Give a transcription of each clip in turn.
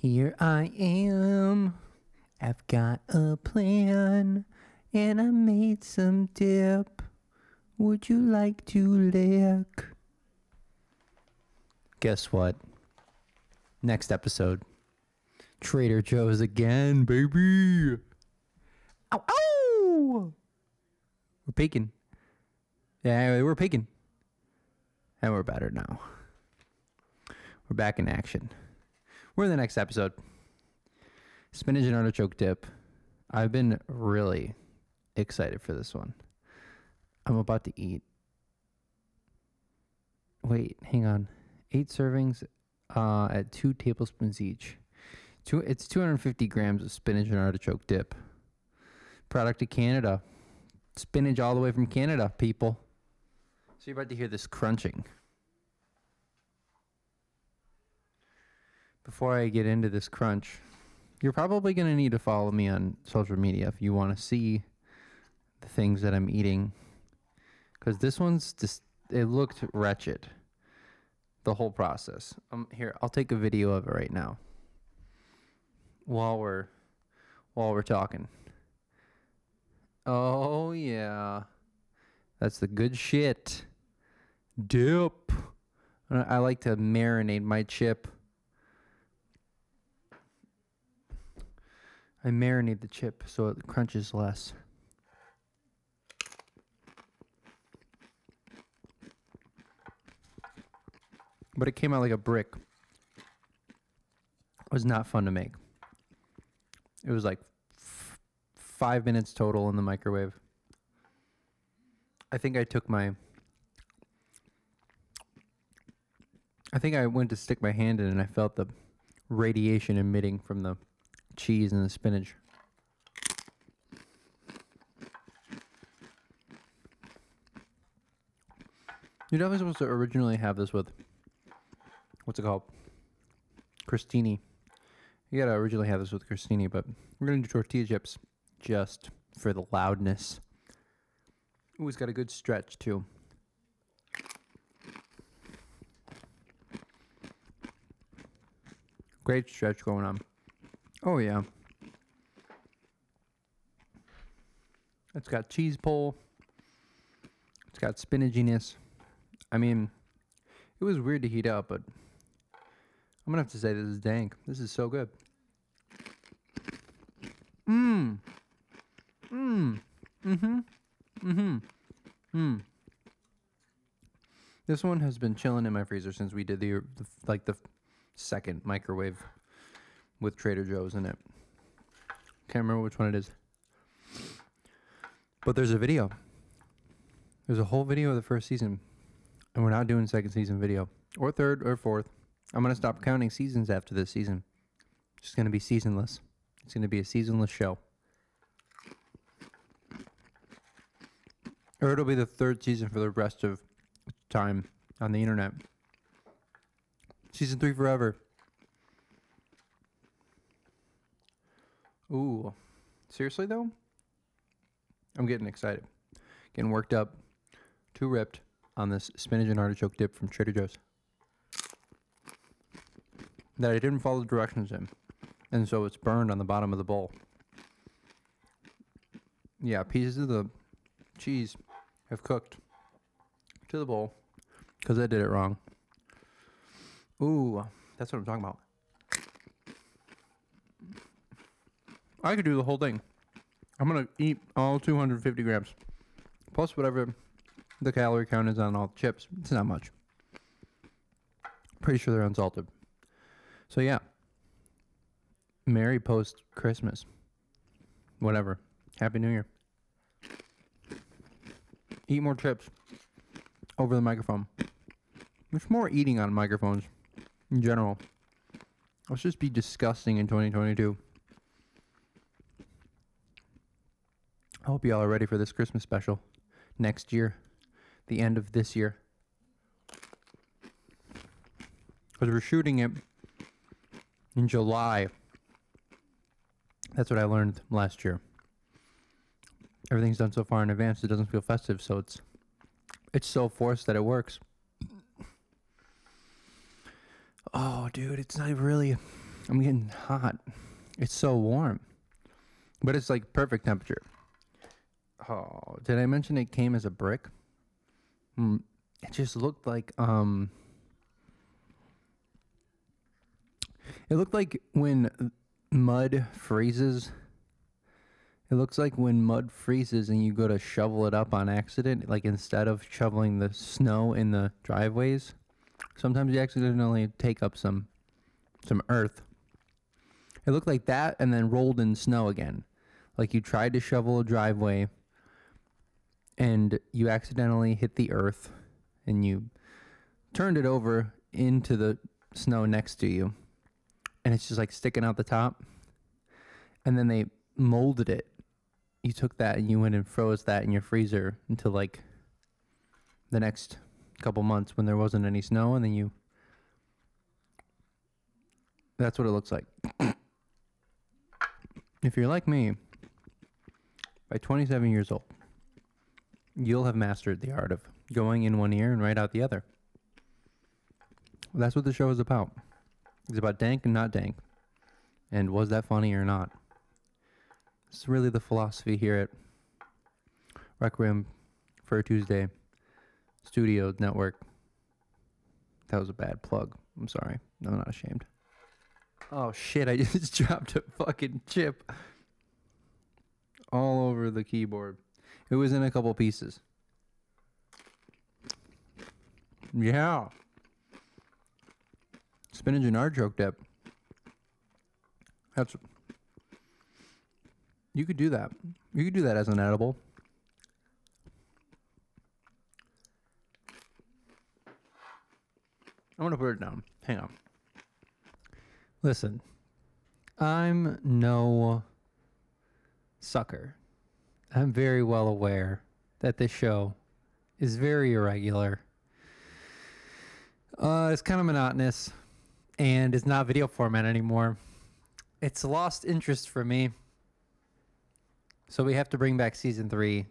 Here I am. I've got a plan, and I made some dip. Would you like to lick? Guess what? Next episode. Trader Joe's again, baby. Ow, ow! We're peeking. Yeah, we're peeking. And we're better now. We're back in action. We're in the next episode. Spinach and artichoke dip. I've been really excited for this one. I'm about to eat. Wait, hang on. Eight servings uh, at two tablespoons each. Two, it's 250 grams of spinach and artichoke dip. Product of Canada. Spinach all the way from Canada, people. So you're about to hear this crunching. Before I get into this crunch, you're probably going to need to follow me on social media if you want to see the things that I'm eating. Because this one's just, it looked wretched. The whole process. Um, here, I'll take a video of it right now. While we're, while we're talking. Oh, yeah. That's the good shit. Dip. I I like to marinate my chip. I marinate the chip so it crunches less. But it came out like a brick. It was not fun to make. It was like f- five minutes total in the microwave. I think I took my. I think I went to stick my hand in and I felt the radiation emitting from the cheese and the spinach. You're definitely supposed to originally have this with what's it called? Crostini. You gotta originally have this with crostini, but we're gonna do tortilla chips just for the loudness. Ooh, it's got a good stretch too. Great stretch going on. Oh yeah. It's got cheese pull. It's got spinachiness. I mean, it was weird to heat up, but I'm gonna have to say this is dank. This is so good. Mmm. Mmm. Mm-hmm. Mm-hmm. Mmm. This one has been chilling in my freezer since we did the, the like the second microwave with Trader Joe's in it. Can't remember which one it is. But there's a video. There's a whole video of the first season. And we're not doing second season video. Or third or fourth. I'm gonna stop counting seasons after this season. It's gonna be seasonless. It's gonna be a seasonless show. Or it'll be the third season for the rest of time on the internet. Season three forever. Ooh. Seriously though? I'm getting excited. Getting worked up. Too ripped on this spinach and artichoke dip from Trader Joe's. That I didn't follow the directions in. And so it's burned on the bottom of the bowl. Yeah, pieces of the cheese have cooked to the bowl because I did it wrong. Ooh, that's what I'm talking about. I could do the whole thing. I'm gonna eat all 250 grams, plus whatever the calorie count is on all the chips. It's not much. Pretty sure they're unsalted. So yeah. Merry post Christmas. Whatever. Happy New Year. Eat more chips over the microphone. There's more eating on microphones in general. Let's just be disgusting in 2022. I hope y'all are ready for this Christmas special next year, the end of this year. Because we're shooting it in July. That's what I learned last year. Everything's done so far in advance, it doesn't feel festive, so it's it's so forced that it works. Oh, dude, it's not really I'm getting hot. It's so warm, but it's like perfect temperature. Oh, did I mention it came as a brick? Mm, it just looked like um. It looked like when mud freezes. It looks like when mud freezes and you go to shovel it up on accident, like instead of shoveling the snow in the driveways, sometimes you accidentally take up some some earth. It looked like that and then rolled in snow again. Like you tried to shovel a driveway and you accidentally hit the earth and you turned it over into the snow next to you and it's just like sticking out the top. And then they molded it. You took that and you went and froze that in your freezer until like the next couple months when there wasn't any snow and then you that's what it looks like. If you're like me by 27 years old you'll have mastered the art of going in one ear and right out the other. That's what the show is about. It's about dank and not dank. And was that funny or not? It's really the philosophy here at Requiem for Tuesday Studio Network. That was a bad plug. I'm sorry. I'm not ashamed. Oh shit, I just dropped a fucking chip all over the keyboard. It was in a couple pieces. Yeah. Spinach and artichoke dip. That's. You could do that. You could do that as an edible. I'm gonna put it down. Hang on. Listen, I'm no sucker. I'm very well aware that this show is very irregular. Uh, it's kind of monotonous and it's not video format anymore. It's lost interest for me. So we have to bring back season three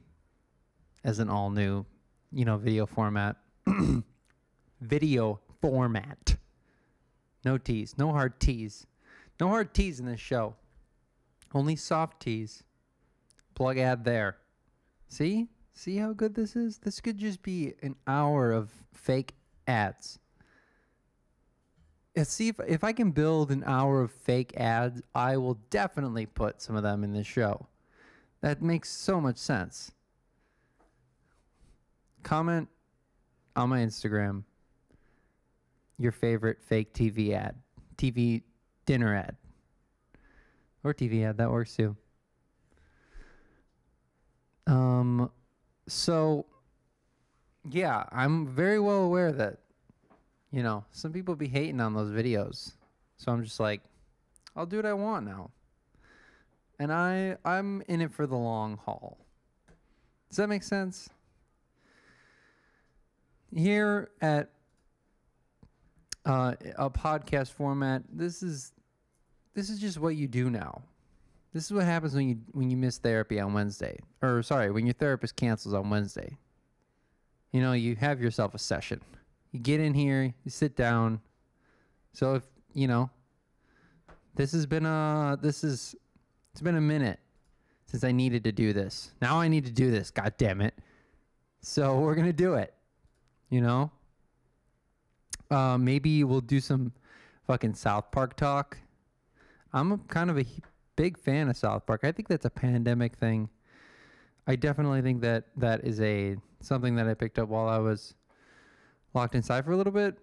as an all new, you know, video format. video format. No teas, no hard teas. No hard teas in this show. Only soft teas. Plug ad there. See? See how good this is? This could just be an hour of fake ads. Let's see if if I can build an hour of fake ads, I will definitely put some of them in this show. That makes so much sense. Comment on my Instagram your favorite fake TV ad, TV dinner ad, or TV ad. That works too. Um, so yeah, I'm very well aware that you know some people be hating on those videos. So I'm just like, I'll do what I want now, and I I'm in it for the long haul. Does that make sense? Here at uh, a podcast format, this is this is just what you do now. This is what happens when you when you miss therapy on Wednesday, or sorry, when your therapist cancels on Wednesday. You know, you have yourself a session. You get in here, you sit down. So if you know, this has been a this is it's been a minute since I needed to do this. Now I need to do this. God damn it! So we're gonna do it. You know. Uh, maybe we'll do some fucking South Park talk. I'm a, kind of a big fan of South Park. I think that's a pandemic thing. I definitely think that that is a something that I picked up while I was locked inside for a little bit.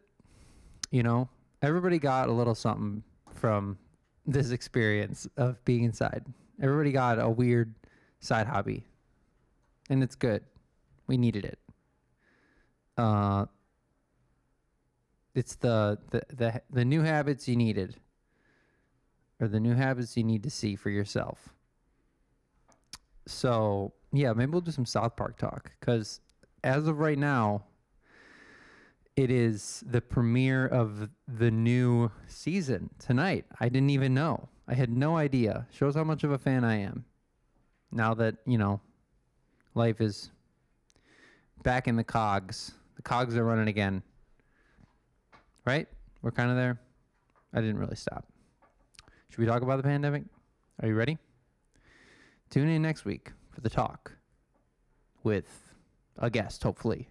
You know, everybody got a little something from this experience of being inside. Everybody got a weird side hobby, and it's good. We needed it. Uh, it's the the the, the new habits you needed or the new habits you need to see for yourself. So, yeah, maybe we'll do some South Park talk because as of right now, it is the premiere of the new season tonight. I didn't even know. I had no idea. Shows how much of a fan I am. Now that, you know, life is back in the cogs. The cogs are running again. Right? We're kind of there. I didn't really stop. Should we talk about the pandemic? Are you ready? Tune in next week for the talk with a guest, hopefully.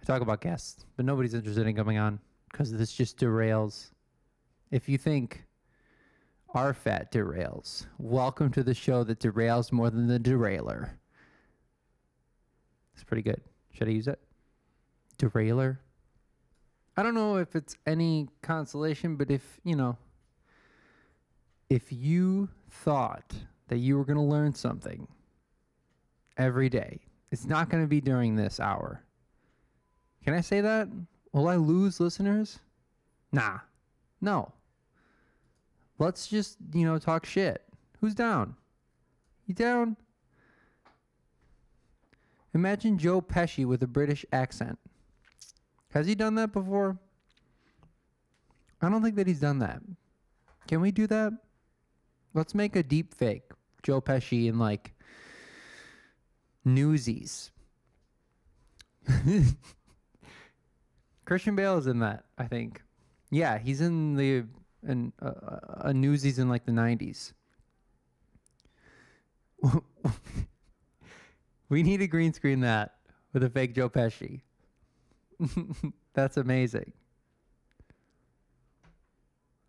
I talk about guests, but nobody's interested in coming on because this just derails. If you think our fat derails, welcome to the show that derails more than the derailer. It's pretty good. Should I use it? Derailer? I don't know if it's any consolation, but if, you know, if you thought that you were going to learn something every day, it's not going to be during this hour. Can I say that? Will I lose listeners? Nah. No. Let's just, you know, talk shit. Who's down? You down? Imagine Joe Pesci with a British accent. Has he done that before? I don't think that he's done that. Can we do that? Let's make a deep fake. Joe Pesci in like Newsies. Christian Bale is in that, I think. Yeah, he's in the in uh, a Newsies in like the 90s. we need to green screen that with a fake Joe Pesci. That's amazing.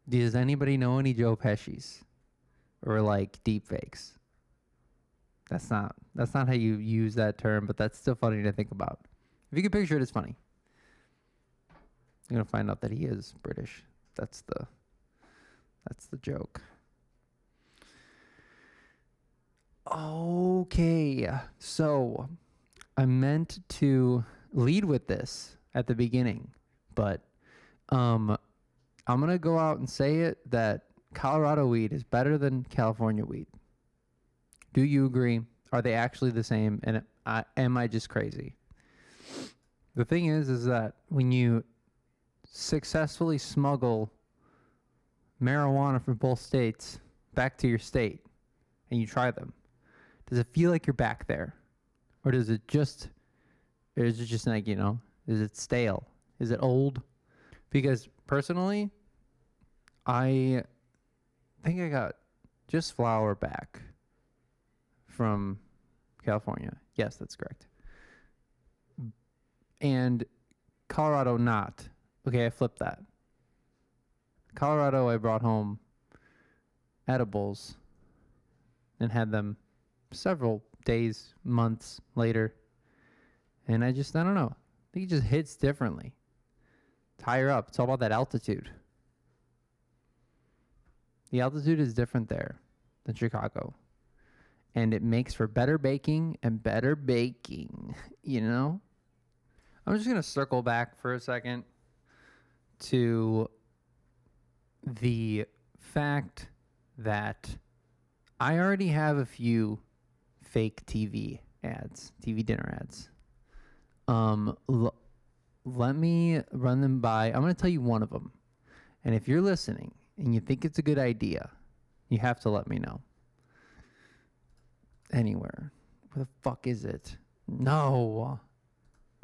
Does anybody know any Joe Pesci's or like deep fakes? That's not that's not how you use that term, but that's still funny to think about. If you can picture it, it's funny. You're gonna find out that he is British. That's the that's the joke. Okay, so I meant to lead with this at the beginning, but um, I'm gonna go out and say it that Colorado weed is better than California weed. Do you agree? Are they actually the same? And I, am I just crazy? The thing is, is that when you successfully smuggle marijuana from both states back to your state and you try them, does it feel like you're back there, or does it just, or is it just like you know, is it stale? Is it old? Because personally, I think I got just flour back from California. Yes, that's correct. And Colorado not. Okay, I flipped that. Colorado I brought home edibles and had them several days, months later. And I just I don't know. I think it just hits differently. Tire up. It's all about that altitude. The altitude is different there than Chicago and it makes for better baking and better baking, you know? I'm just going to circle back for a second to the fact that I already have a few fake TV ads, TV dinner ads. Um, l- let me run them by. I'm going to tell you one of them. And if you're listening and you think it's a good idea, you have to let me know anywhere. Where the fuck is it? No.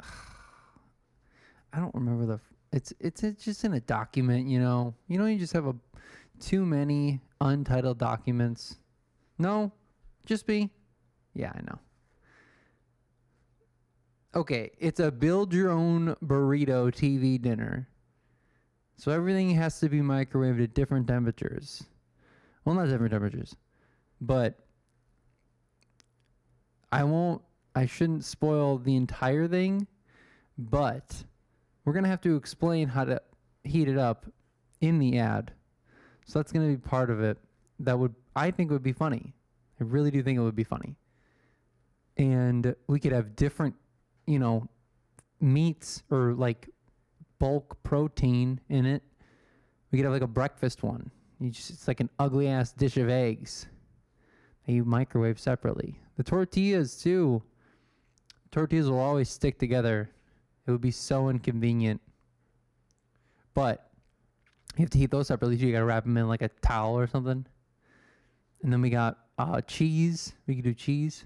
I don't remember the. It's it's it's just in a document, you know. You know, you just have a too many untitled documents. No, just be. Yeah, I know. Okay, it's a build your own burrito TV dinner. So everything has to be microwaved at different temperatures. Well, not different temperatures, but I won't, I shouldn't spoil the entire thing, but we're to have to explain how to heat it up in the ad. So that's to be part of it. That would, I think, would be funny. I really do think it would be funny. And we could have different, you know, meats or like bulk protein in it. We could have like a breakfast one. You just, it's like an ugly ass dish of eggs that you microwave separately. The tortillas too. Tortillas will always stick together. It would be so inconvenient. But you have to heat those separately. You gotta wrap them in like a towel or something. And then we got uh, cheese. We could do cheese.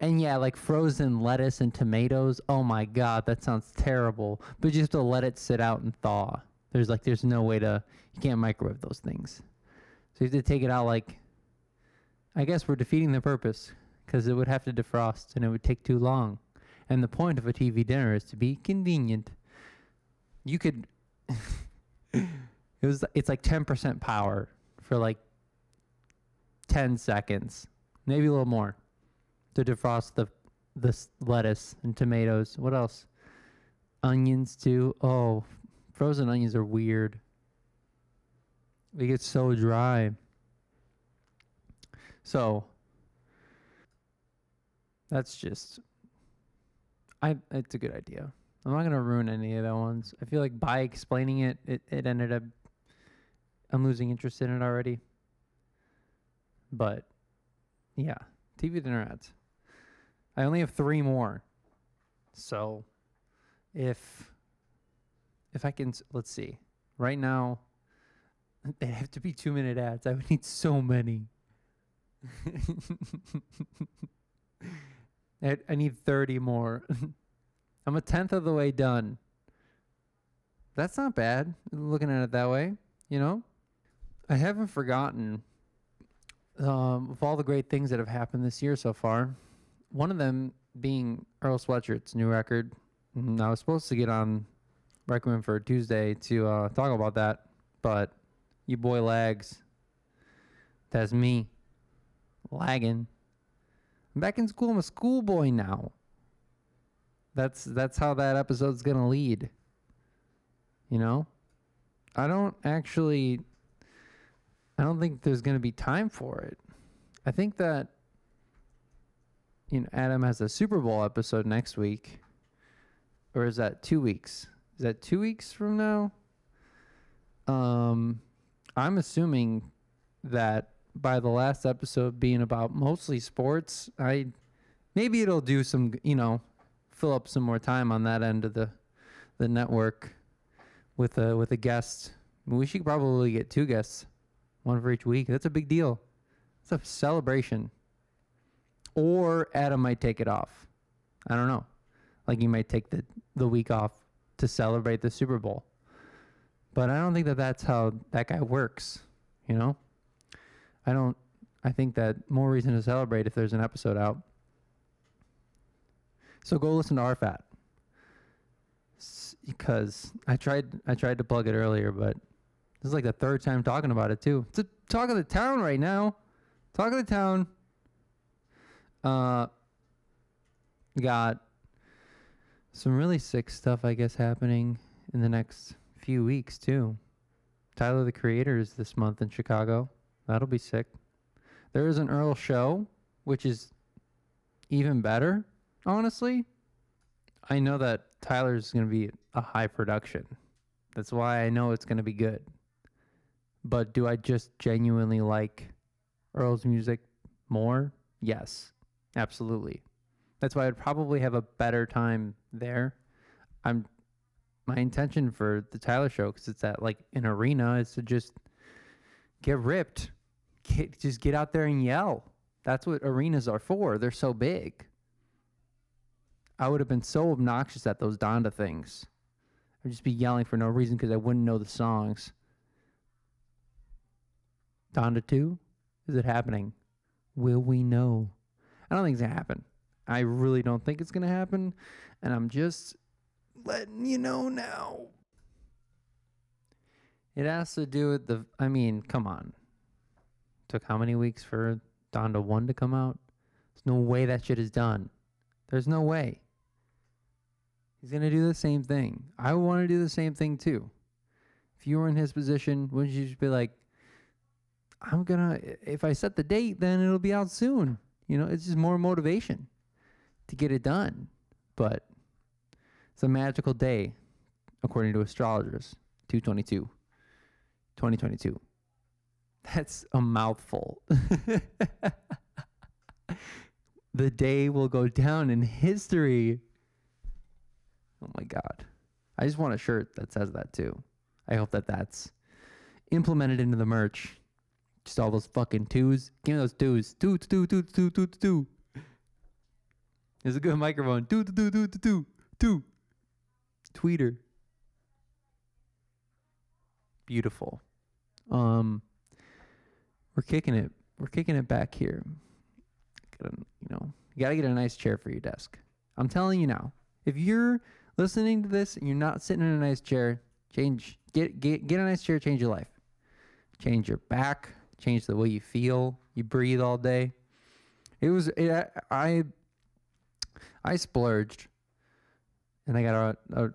And yeah, like frozen lettuce and tomatoes. Oh my god, that sounds terrible. But you have to let it sit out and thaw. There's like there's no way to you can't microwave those things. So you have to take it out like. I guess we're defeating the purpose because it would have to defrost and it would take too long. And the point of a TV dinner is to be convenient. You could. it was. It's like ten percent power for like ten seconds, maybe a little more, to defrost the the lettuce and tomatoes. What else? Onions too. Oh, frozen onions are weird. They get so dry. So that's just I it's a good idea. I'm not gonna ruin any of the ones. I feel like by explaining it, it, it ended up I'm losing interest in it already. But yeah, TV dinner ads. I only have three more. So if if I can let's see. Right now they have to be two minute ads. I would need so many. I, I need 30 more. I'm a tenth of the way done. That's not bad, looking at it that way, you know? I haven't forgotten um, of all the great things that have happened this year so far. One of them being Earl Sweatshirt's new record. Mm, I was supposed to get on Recommend for Tuesday to uh, talk about that, but you boy lags. That's me. Lagging. I'm back in school. I'm a schoolboy now. That's that's how that episode's gonna lead. You know? I don't actually I don't think there's gonna be time for it. I think that you know Adam has a Super Bowl episode next week. Or is that two weeks? Is that two weeks from now? Um I'm assuming that by the last episode being about mostly sports, I maybe it'll do some, you know, fill up some more time on that end of the the network with a with a guest. We should probably get two guests, one for each week. That's a big deal. It's a celebration. Or Adam might take it off. I don't know. Like he might take the the week off to celebrate the Super Bowl. But I don't think that that's how that guy works, you know? I don't. I think that more reason to celebrate if there's an episode out. So go listen to RFAT. Because I tried. I tried to plug it earlier, but this is like the third time talking about it too. It's a talk of the town right now. Talk of the town. Uh, got some really sick stuff, I guess, happening in the next few weeks too. Tyler the Creator is this month in Chicago. That'll be sick. There is an Earl show, which is even better, honestly. I know that Tyler's going to be a high production. That's why I know it's going to be good. But do I just genuinely like Earl's music more? Yes, absolutely. That's why I'd probably have a better time there. I'm my intention for the Tyler show because it's at like an arena is to just get ripped, get just get out there and yell. That's what arenas are for. They're so big. I would have been so obnoxious at those Donda things. I'd just be yelling for no reason because I wouldn't know the songs. Donda 2? Is it happening? Will we know? I don't think it's to happen. I really don't think it's to happen. And I'm just letting you know now. It has to do with the. I mean, come on. Took how many weeks for Donda 1 to come out? There's no way that shit is done. There's no way. He's to do the same thing. I want to do the same thing too. If you were in his position, wouldn't you just be like, I'm to, if I set the date, then it'll be out soon. You know, it's just more motivation to get it done. But it's a magical day, according to astrologers. 222. 2022. That's a mouthful. the day will go down in history. Oh my God. I just want a shirt that says that too. I hope that that's implemented into the merch. Just all those fucking twos. Give me those twos. Two, two, two, two, two, two, two. It's a good microphone. Two, two, two, two, two, two, two. Tweeter. Beautiful. Um, we're kicking it. We're kicking it back here. Gotta, you know, you gotta get a nice chair for your desk. I'm telling you now. If you're listening to this and you're not sitting in a nice chair, change. Get get get a nice chair. Change your life. Change your back. Change the way you feel. You breathe all day. It was it, I I splurged, and I got a, a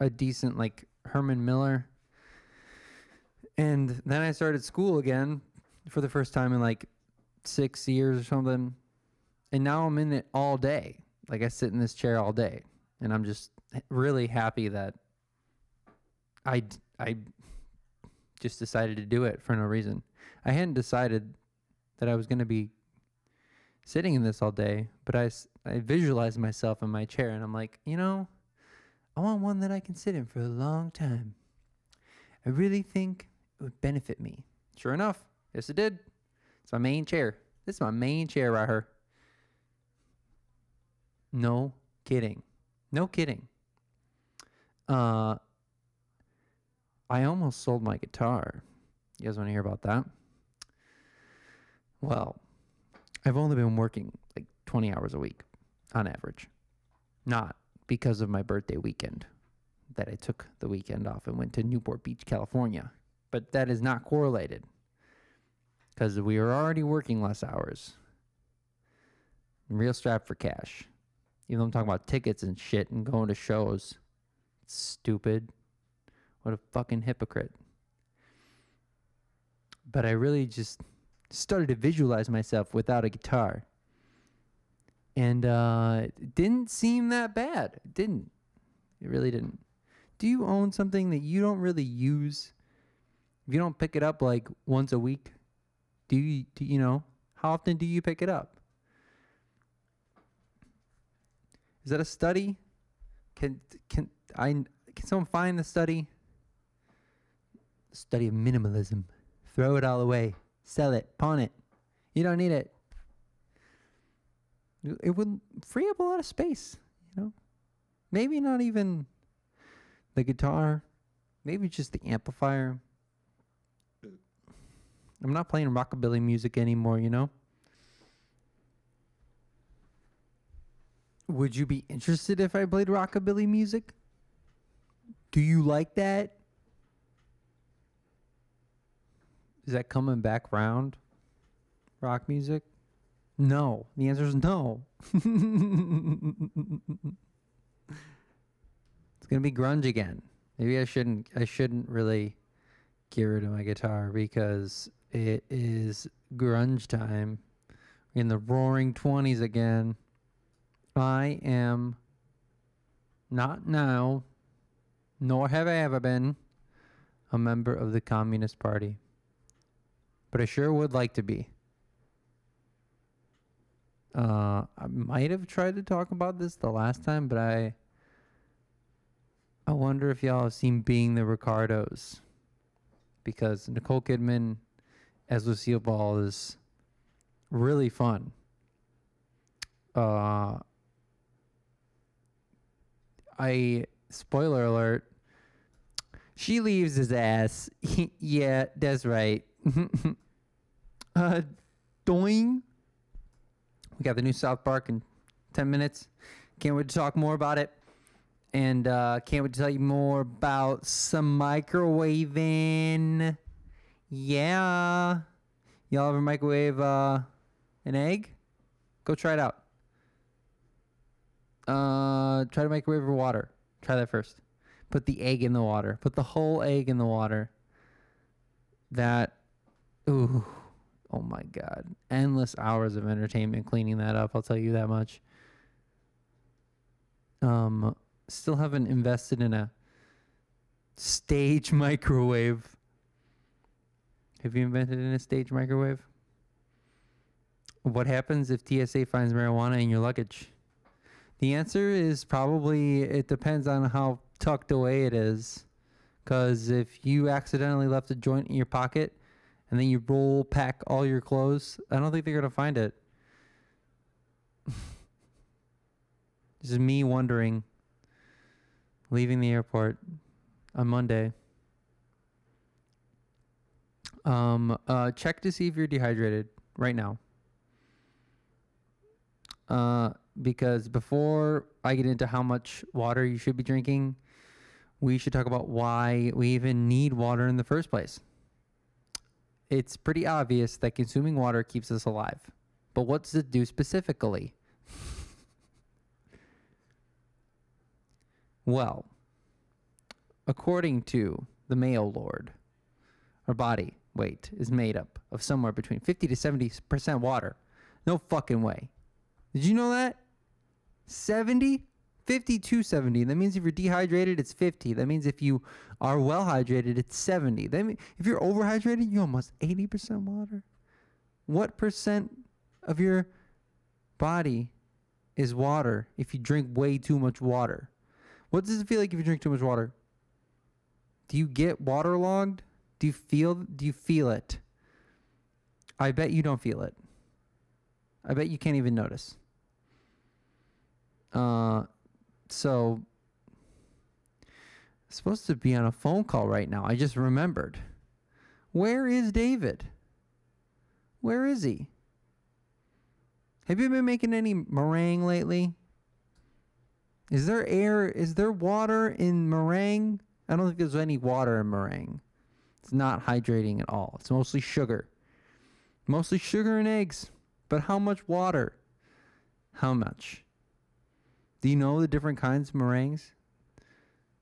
a decent like Herman Miller. And then I started school again for the first time in like six years or something. And now I'm in it all day. Like I sit in this chair all day. And I'm just really happy that I, I just decided to do it for no reason. I hadn't decided that I was going to be sitting in this all day, but I, I visualized myself in my chair and I'm like, you know, I want one that I can sit in for a long time. I really think it would benefit me. Sure enough, yes, it did. It's my main chair. This is my main chair right here. No kidding. No kidding. Uh, I almost sold my guitar. You guys want to hear about that? Well, I've only been working like 20 hours a week on average. Not because of my birthday weekend that I took the weekend off and went to Newport Beach, California. But that is not correlated because we were already working less hours. I'm Real strapped for cash. Even though I'm talking about tickets and shit and going to shows. Stupid. What a fucking hypocrite. But I really just started to visualize myself without a guitar and uh, it didn't seem that bad. It didn't. It really didn't. Do you own something that you don't really use? If you don't pick it up like once a week, do you? Do you know how often do you pick it up? Is that a study? Can can I can someone find the study? Study of minimalism. Throw it all away. Sell it. Pawn it. You don't need it it would free up a lot of space, you know? Maybe not even the guitar, maybe just the amplifier. I'm not playing rockabilly music anymore, you know? Would you be interested if I played rockabilly music? Do you like that? Is that coming back round? Rock music? No. The answer is no. it's gonna be grunge again. Maybe I shouldn't. I shouldn't really get rid of my guitar because it is grunge time. In the roaring twenties again. I am not now, nor have I ever been, a member of the Communist Party. But I sure would like to be. Uh, I might have tried to talk about this the last time, but I I wonder if y'all have seen Being the Ricardos, because Nicole Kidman as Lucille Ball is really fun. Uh, I spoiler alert. She leaves his ass. yeah, that's right. uh, doing. We got the new South Park in 10 minutes. Can't wait to talk more about it. And uh, can't wait to tell you more about some microwaving. Yeah. Y'all ever microwave uh, an egg? Go try it out. Uh, try to microwave your water. Try that first. Put the egg in the water. Put the whole egg in the water. That, ooh oh my god, endless hours of entertainment cleaning that up. I'll tell you that much. Um, still haven't invested in a stage microwave. Have you invented in a stage microwave? What happens if TSA finds marijuana in your luggage? The answer is probably it depends on how tucked away it is. Because if you accidentally left a joint in your pocket, and then you roll pack all your clothes, I don't think they're gonna find it. this is me wondering, leaving the airport on Monday. Um, uh, check to see if you're dehydrated right now. Uh, because before I get into how much water you should be drinking, we should talk about why we even need water in the first place. It's pretty obvious that consuming water keeps us alive. But what does it do specifically? well, according to the Mayo Lord, our body weight is made up of somewhere between 50 to 70% water. No fucking way. Did you know that? 70? 50 to 70. That means if you're dehydrated, it's 50. That means if you are well hydrated, it's 70. That mean, if you're overhydrated, you're almost 80% water. What percent of your body is water if you drink way too much water? What does it feel like if you drink too much water? Do you get waterlogged? Do you feel do you feel it? I bet you don't feel it. I bet you can't even notice. Uh so supposed to be on a phone call right now. I just remembered. Where is David? Where is he? Have you been making any meringue lately? Is there air? Is there water in meringue? I don't think there's any water in meringue. It's not hydrating at all. It's mostly sugar. Mostly sugar and eggs. But how much water? How much? Do you know the different kinds of meringues?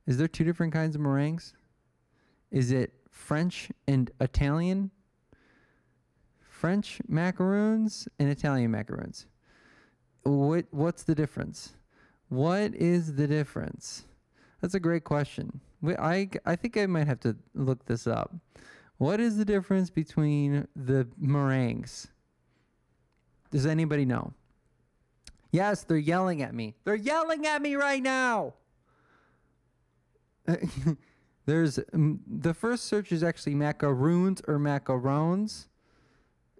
Is there two different kinds of meringues? Is it French and Italian? French macaroons and Italian macaroons. What what's the difference? What is the difference? That's a great question. We, I I think I might have to look this up. What is the difference between the meringues? Does anybody know? Yes, they're yelling at me. They're yelling at me right now. There's um, the first search is actually macaroons or macarons.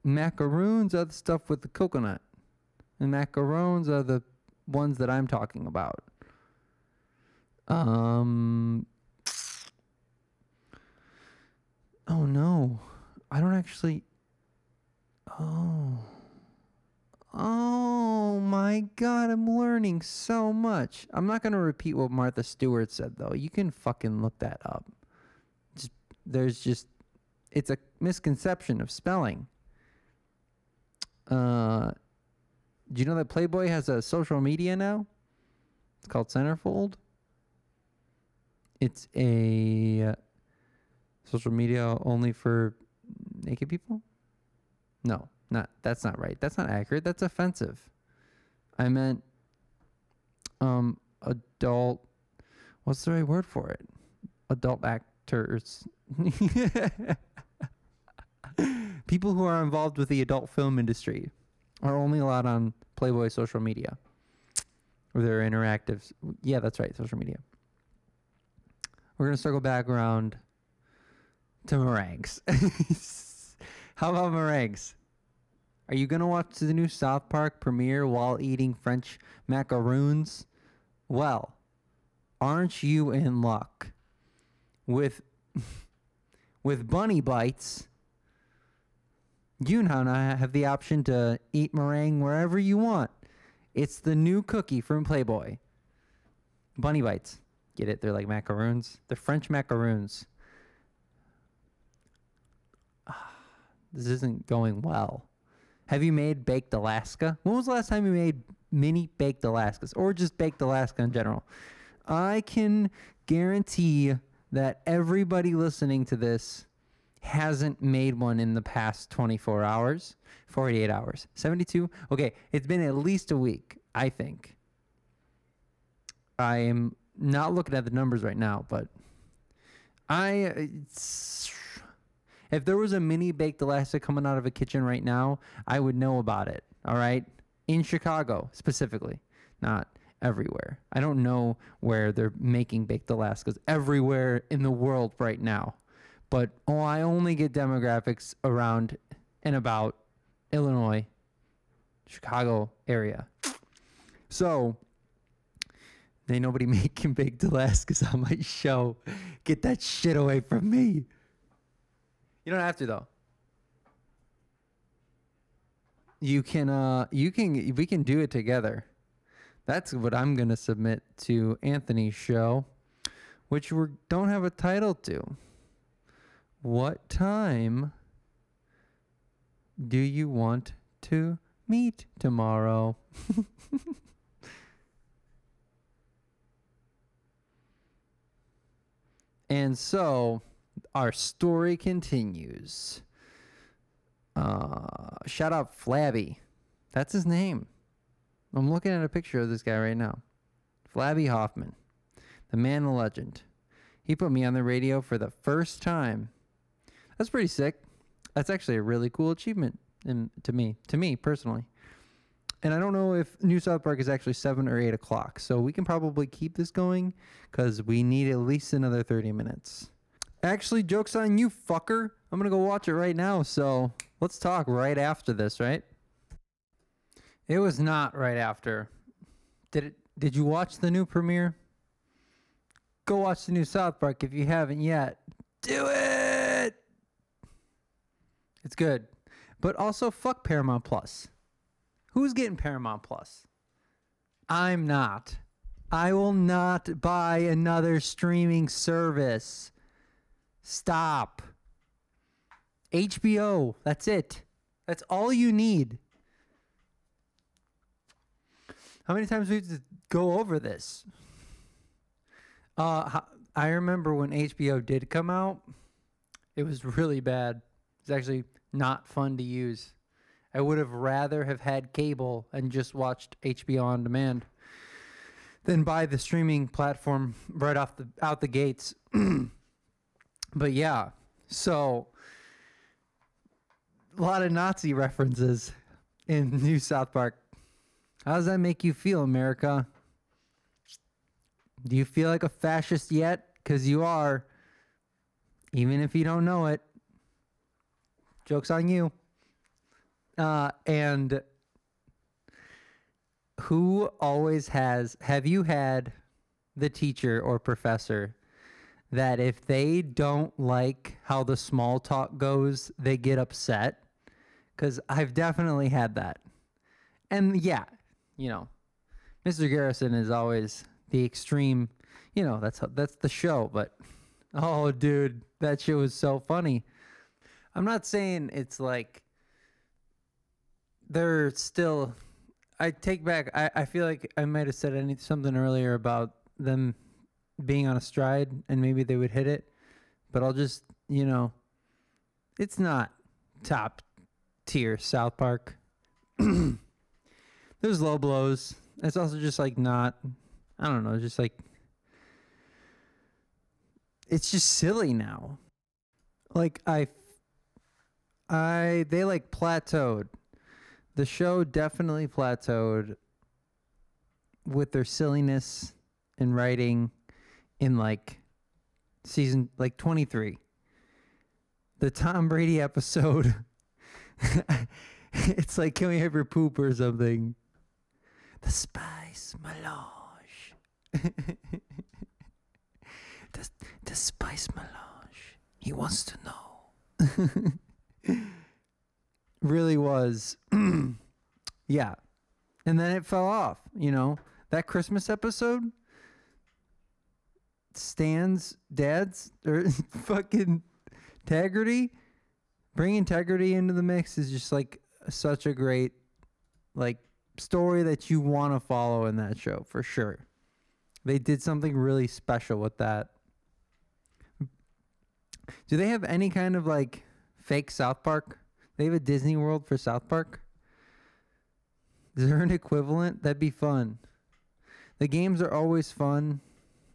Macaroons are the stuff with the coconut, and macarons are the ones that I'm talking about. Um. Oh no, I don't actually. Oh. Oh my god, I'm learning so much. I'm not going to repeat what Martha Stewart said though. You can fucking look that up. Just, there's just it's a misconception of spelling. Uh do you know that Playboy has a social media now? It's called Centerfold. It's a uh, social media only for naked people? No. Not that's not right. That's not accurate. That's offensive. I meant um adult what's the right word for it? Adult actors. People who are involved with the adult film industry are only allowed on Playboy social media. Or their interactive Yeah, that's right, social media. We're gonna circle back around to meringues. How about meringues? Are you gonna watch the new South Park premiere while eating French macaroons? Well, aren't you in luck? With with bunny bites, you now have the option to eat meringue wherever you want. It's the new cookie from Playboy. Bunny bites. Get it? They're like macaroons. They're French macaroons. This isn't going well. Have you made baked Alaska? When was the last time you made mini baked Alaskas or just baked Alaska in general? I can guarantee that everybody listening to this hasn't made one in the past 24 hours, 48 hours, 72. Okay, it's been at least a week, I think. I am not looking at the numbers right now, but I if there was a mini baked Alaska coming out of a kitchen right now, I would know about it. All right. In Chicago specifically, not everywhere. I don't know where they're making baked Alaskas everywhere in the world right now. But oh, I only get demographics around and about Illinois, Chicago area. So, ain't nobody making baked Alaskas on my show. Get that shit away from me. You don't have to though. You can uh you can we can do it together. That's what I'm gonna submit to Anthony's show, which we don't have a title to. What time do you want to meet tomorrow? and so our story continues. Uh, shout out Flabby. That's his name. I'm looking at a picture of this guy right now. Flabby Hoffman, the man, the legend. He put me on the radio for the first time. That's pretty sick. That's actually a really cool achievement in, to me, to me personally. And I don't know if New South Park is actually seven or eight o'clock, so we can probably keep this going because we need at least another 30 minutes. Actually, joke's on you, fucker. I'm gonna go watch it right now, so let's talk right after this, right? It was not right after. Did it did you watch the new premiere? Go watch the new South Park if you haven't yet. Do it. It's good. But also fuck Paramount Plus. Who's getting Paramount Plus? I'm not. I will not buy another streaming service. Stop. HBO, that's it. That's all you need. How many times do we have to go over this? Uh, I remember when HBO did come out, it was really bad. It's actually not fun to use. I would have rather have had cable and just watched HBO on demand than buy the streaming platform right off the out the gates. but yeah, so a lot of Nazi references in New South Park. How does that make you feel, America? Do you feel like a fascist yet? Because you are, even if you don't know it. Joke's on you. Uh, and who always has, have you had the teacher or professor that if they don't like how the small talk goes, they get upset? Because I've definitely had that. And yeah, you know, Mr. Garrison is always the extreme. You know, that's that's the show. But oh, dude, that show was so funny. I'm not saying it's like they're still. I take back. I, I feel like I might have said any, something earlier about them being on a stride and maybe they would hit it, but I'll just you know, it's not top tier South Park. There's low blows. It's also just like not. I don't know. Just like it's just silly now. Like I, I they like plateaued. The show definitely plateaued with their silliness in writing in like season like 23. The Tom Brady episode it's like can we have your poop or something? The spice melange. the, the spice melange. He wants to know. really was. yeah. And then it fell off, you know. That Christmas episode Stan's dad's or fucking integrity bring integrity into the mix is just like such a great like story that you want to follow in that show for sure. They did something really special with that. Do they have any kind of like fake South Park? They have a Disney World for South Park? Is there an equivalent? That'd be fun. The games are always fun,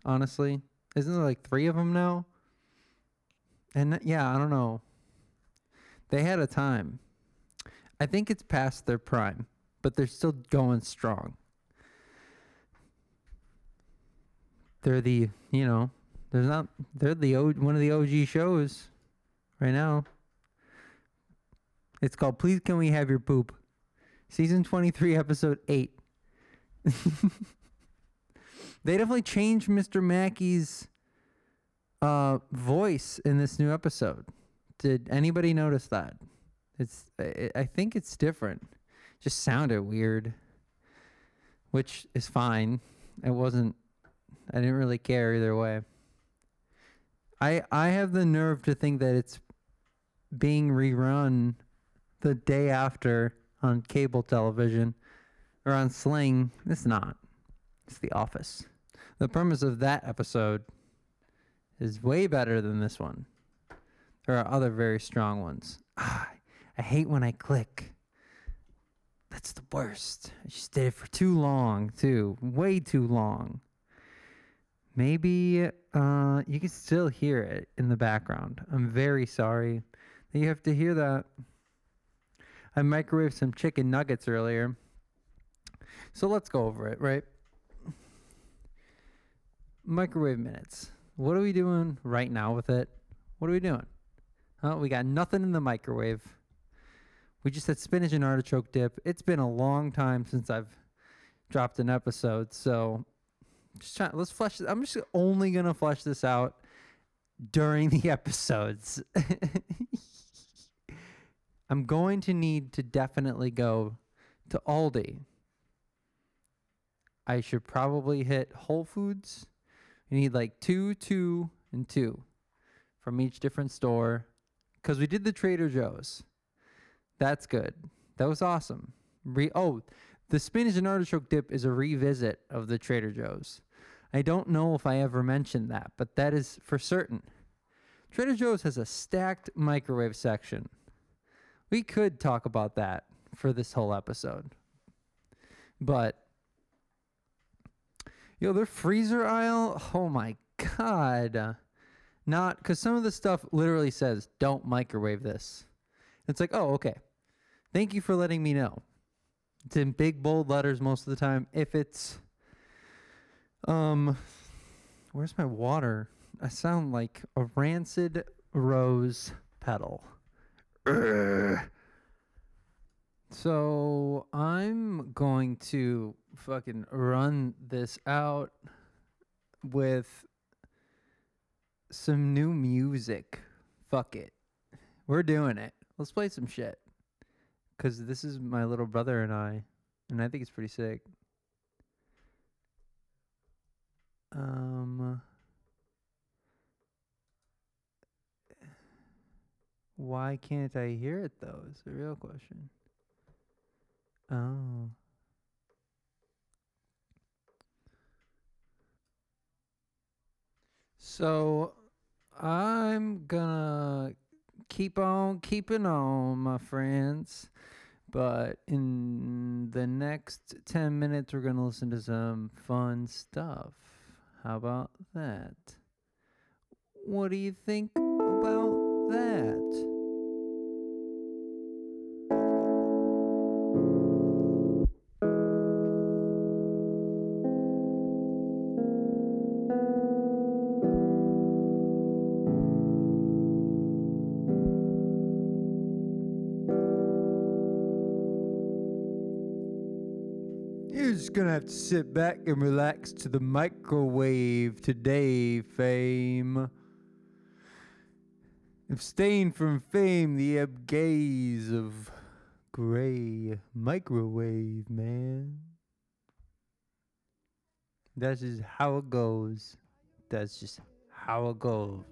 honestly. Isn't there like three of them now? And uh, yeah, I don't know. They had a time. I think it's past their prime, but they're still going strong. They're the, you know, they're not they're the one of the OG shows right now. It's called Please Can We Have Your Poop? Season 23 episode 8. they definitely changed Mr. Mackey's uh voice in this new episode. Did anybody notice that? It's I, think it's different. just sounded weird, which is fine. It wasn't. I didn't really care either way. I I have the nerve to think that it's being rerun the day after on cable television or on Sling. It's not. It's The Office. The premise of that episode is way better than this one. There are other very strong ones. Ah, I hate when I click. That's the worst. I just did it for too long, too. Way too long. Maybe uh, you can still hear it in the background. I'm very sorry that you have to hear that. I microwaved some chicken nuggets earlier. So let's go over it, right? Microwave minutes. What are we doing right now with it? What are we doing? Oh, we got nothing in the microwave. We just had spinach and artichoke dip. It's been a long time since I've dropped an episode, so just trying. Let's flesh. I'm just only gonna flesh this out during the episodes. I'm going to need to definitely go to Aldi. I should probably hit Whole Foods. You need like two, two, and two from each different store. Because we did the Trader Joe's. That's good. That was awesome. Re- oh, the spinach and artichoke dip is a revisit of the Trader Joe's. I don't know if I ever mentioned that, but that is for certain. Trader Joe's has a stacked microwave section. We could talk about that for this whole episode. But yo, their freezer aisle, oh my god. Not cuz some of the stuff literally says don't microwave this. It's like, "Oh, okay. Thank you for letting me know." It's in big bold letters most of the time. If it's um where's my water? I sound like a rancid rose petal. So I'm going to fucking run this out with some new music. Fuck it. We're doing it. Let's play some shit. Cause this is my little brother and I, and I think it's pretty sick. Um Why can't I hear it though? Is the real question. Oh. So I'm gonna keep on keeping on, my friends. But in the next 10 minutes, we're gonna listen to some fun stuff. How about that? What do you think gonna have to sit back and relax to the microwave today, fame. Abstain from fame, the ebb gaze of gray microwave, man. That's just how it goes. That's just how it goes.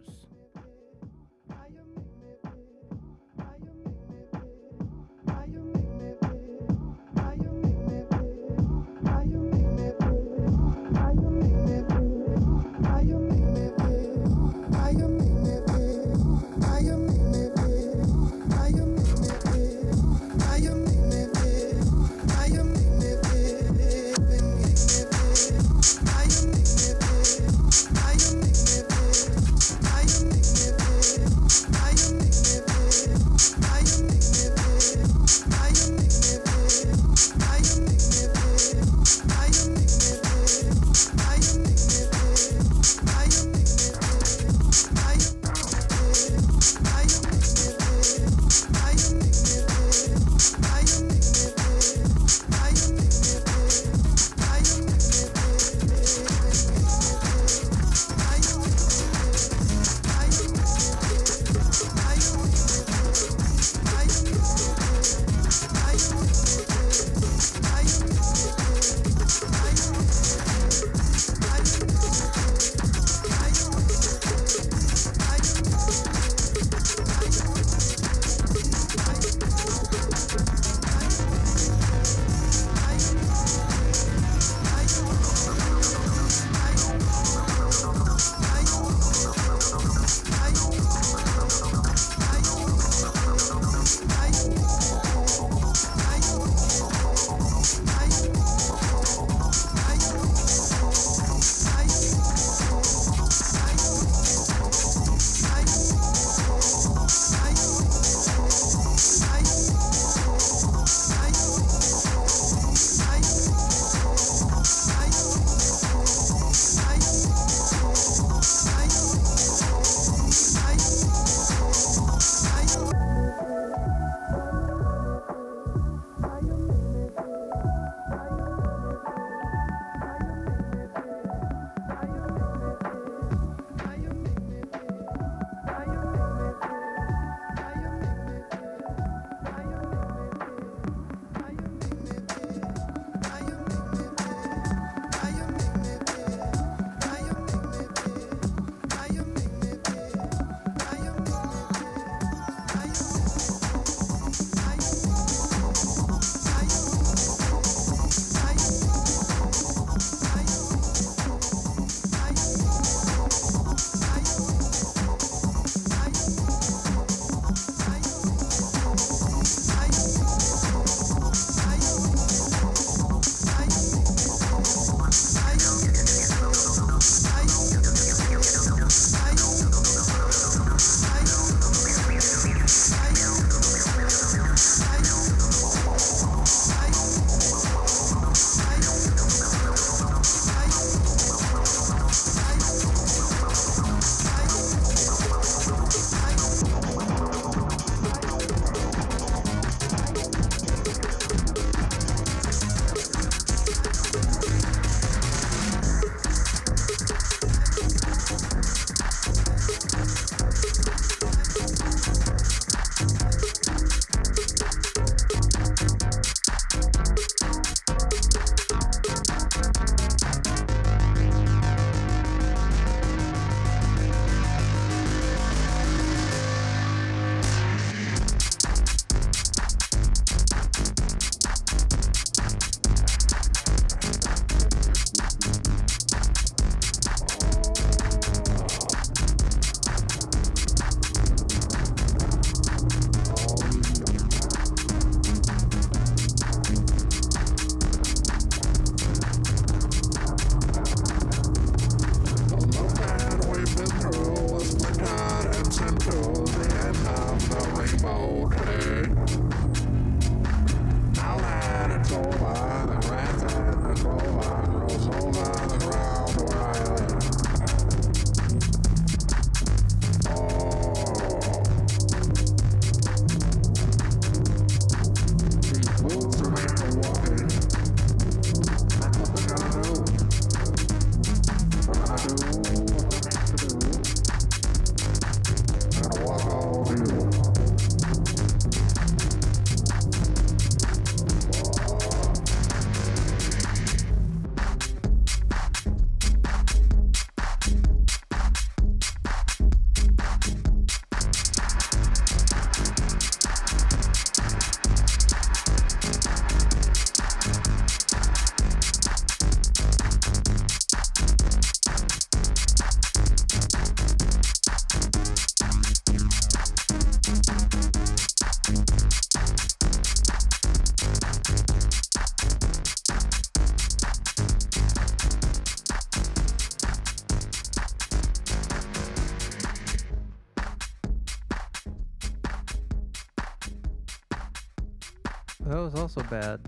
That was also bad.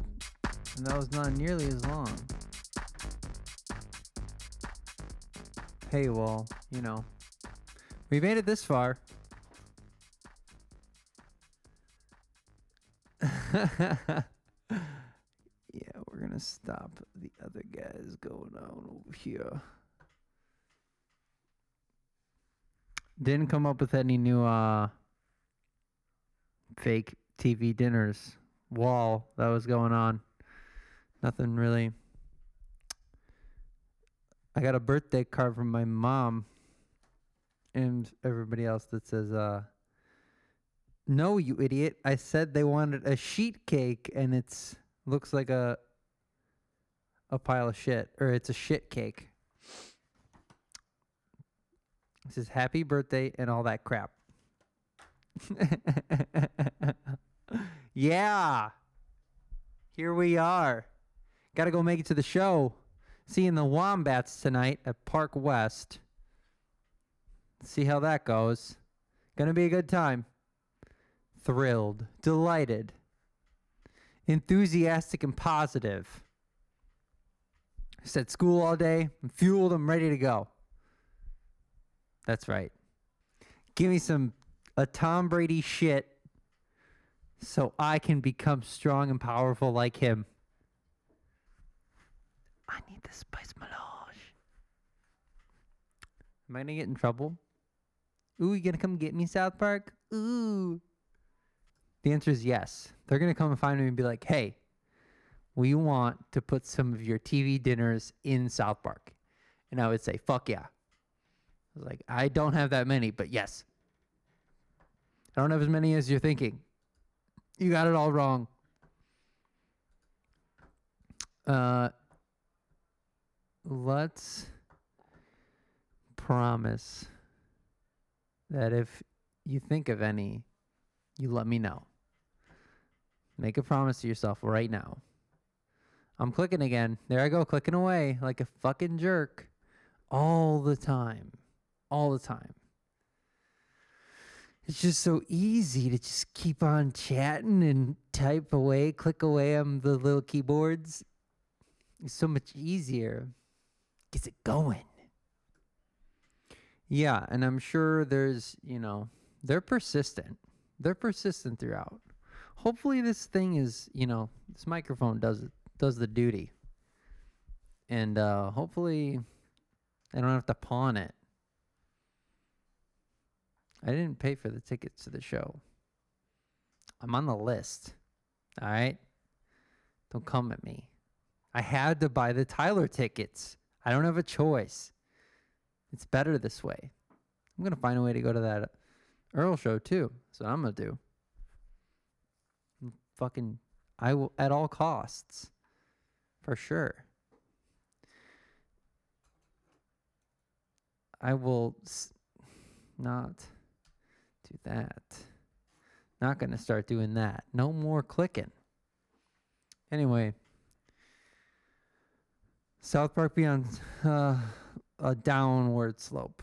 And that was not nearly as long. Hey, well, you know, we made it this far. yeah, we're gonna stop the other guys going on over here. Didn't come up with any new uh fake TV dinners wall that was going on. Nothing really. I got a birthday card from my mom and everybody else that says uh no, you idiot. I said they wanted a sheet cake and it's looks like a a pile of shit or it's a shit cake. It says happy birthday and all that crap. yeah. Here we are. Got to go make it to the show. Seeing the Wombats tonight at Park West. See how that goes. Gonna be a good time thrilled, delighted, enthusiastic, and positive. I said school all day. I'm fueled. I'm ready to go. That's right. Give me some a Tom Brady shit so I can become strong and powerful like him. I need the spice melange. Am I gonna get in trouble? Ooh, you gonna come get me, South Park? Ooh. The answer is yes. They're going to come and find me and be like, hey, we want to put some of your TV dinners in South Park. And I would say, fuck yeah. I was like, I don't have that many, but yes. I don't have as many as you're thinking. You got it all wrong. Uh, let's promise that if you think of any, you let me know. Make a promise to yourself right now. I'm clicking again. There I go, clicking away like a fucking jerk all the time. All the time. It's just so easy to just keep on chatting and type away, click away on the little keyboards. It's so much easier. Gets it going. Yeah, and I'm sure there's, you know, they're persistent. They're persistent throughout hopefully this thing is you know this microphone does does the duty and uh hopefully i don't have to pawn it i didn't pay for the tickets to the show. I'm on the list all right? Don't come at me. I had to buy the tyler tickets. I don't have a choice. It's better this way. I'm gonna find a way to go to that earl show too. So i'm gonna do. Fucking I will at all costs. For sure. I will s- not do that. Not going to start doing that. No more clicking. Anyway, South Park be on uh, a downward slope.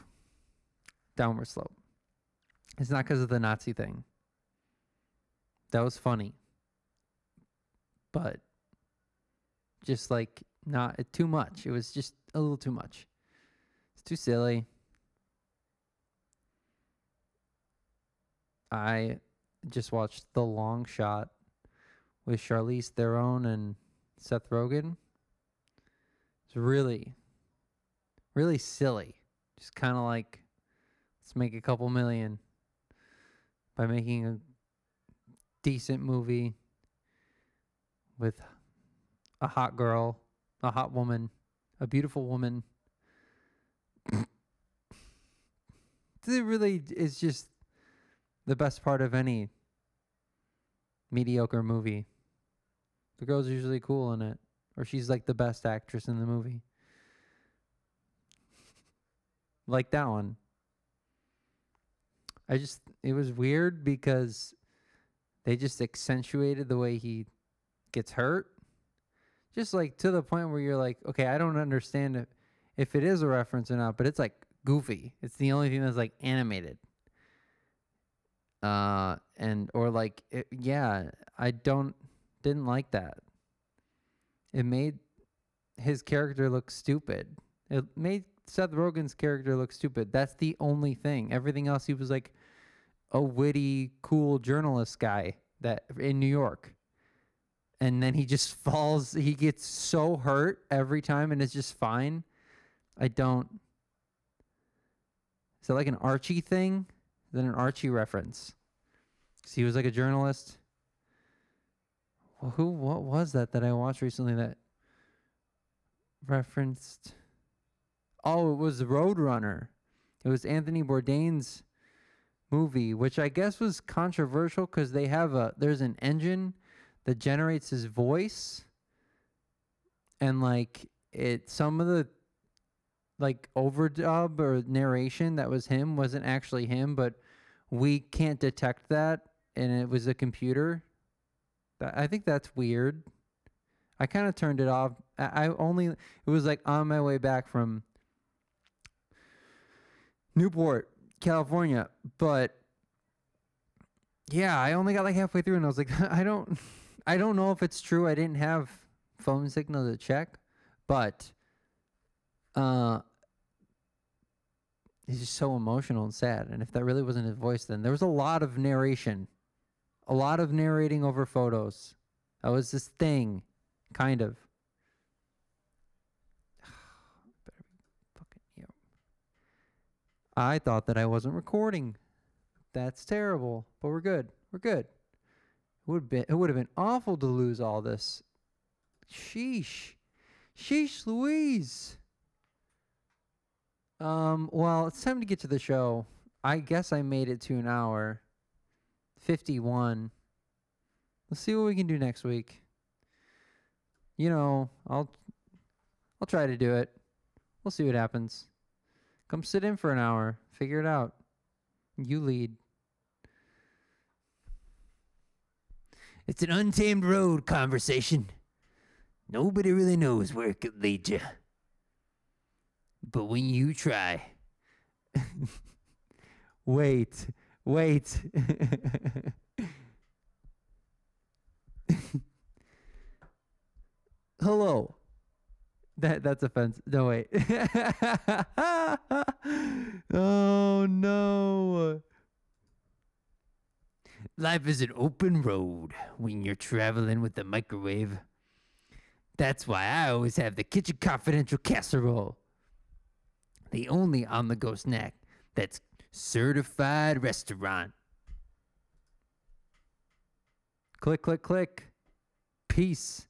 Downward slope. It's not because of the Nazi thing. That was funny but just like not too much. It was just a little too much. It's too silly. I just watched The Long Shot with Charlize Theron and Seth Rogen. It's really, really silly. Just kind of like, let's make a couple million by making a decent movie with a hot girl, a hot woman, a beautiful woman. it really is just the best part of any mediocre movie. The girl's usually cool in it, or she's like the best actress in the movie. like that one. I just, it was weird because they just accentuated the way he gets hurt. Just like to the point where you're like, okay, I don't understand if, it is a reference or not, but it's like goofy. It's the only thing that's like animated. Uh, and or like, it, yeah, I don't Didn't like that. It made his character look stupid. It made Seth Rogen's character look stupid. That's the only thing. Everything else, he was like a witty, cool journalist guy that in New York. And then he just falls. He gets so hurt every time, and it's just fine. I don't. Is that like an Archie thing? Is that an Archie reference? he was like a journalist. Well, who? What was that that I watched recently that referenced? Oh, it was Roadrunner. It was Anthony Bourdain's movie, which I guess was controversial because they have a there's an engine that generates his voice, and like it some of the like overdub or narration that was him wasn't actually him, but we can't detect that, and it was a computer. I think that's weird. I kind of turned it off. I only it was like on my way back from Newport, California, but yeah, I only got like halfway through and I was like I don't I don't know if it's true. I didn't have phone signal to check, but uh he's just so emotional and sad. And if that really wasn't his voice then there was a lot of narration. A lot of narrating over photos. That was this thing, kind of. I thought that I wasn't recording. That's terrible. But we're good. We're good. It would be it would have been awful to lose all this. Sheesh. Sheesh Louise. Um, well, it's time to get to the show. I guess I made it to an hour. 51. Let's see what we can do next week. You know, I'll I'll try to do it. We'll see what happens. Come sit in for an hour. Figure it out. You lead. It's an untamed road conversation. Nobody really knows where it could lead you. But when you try, wait, wait. Hello. That that's offensive. No wait. oh no. Life is an open road when you're traveling with the microwave. That's why I always have the Kitchen Confidential casserole. The only on the go snack that's certified restaurant. Click, click, click. Peace.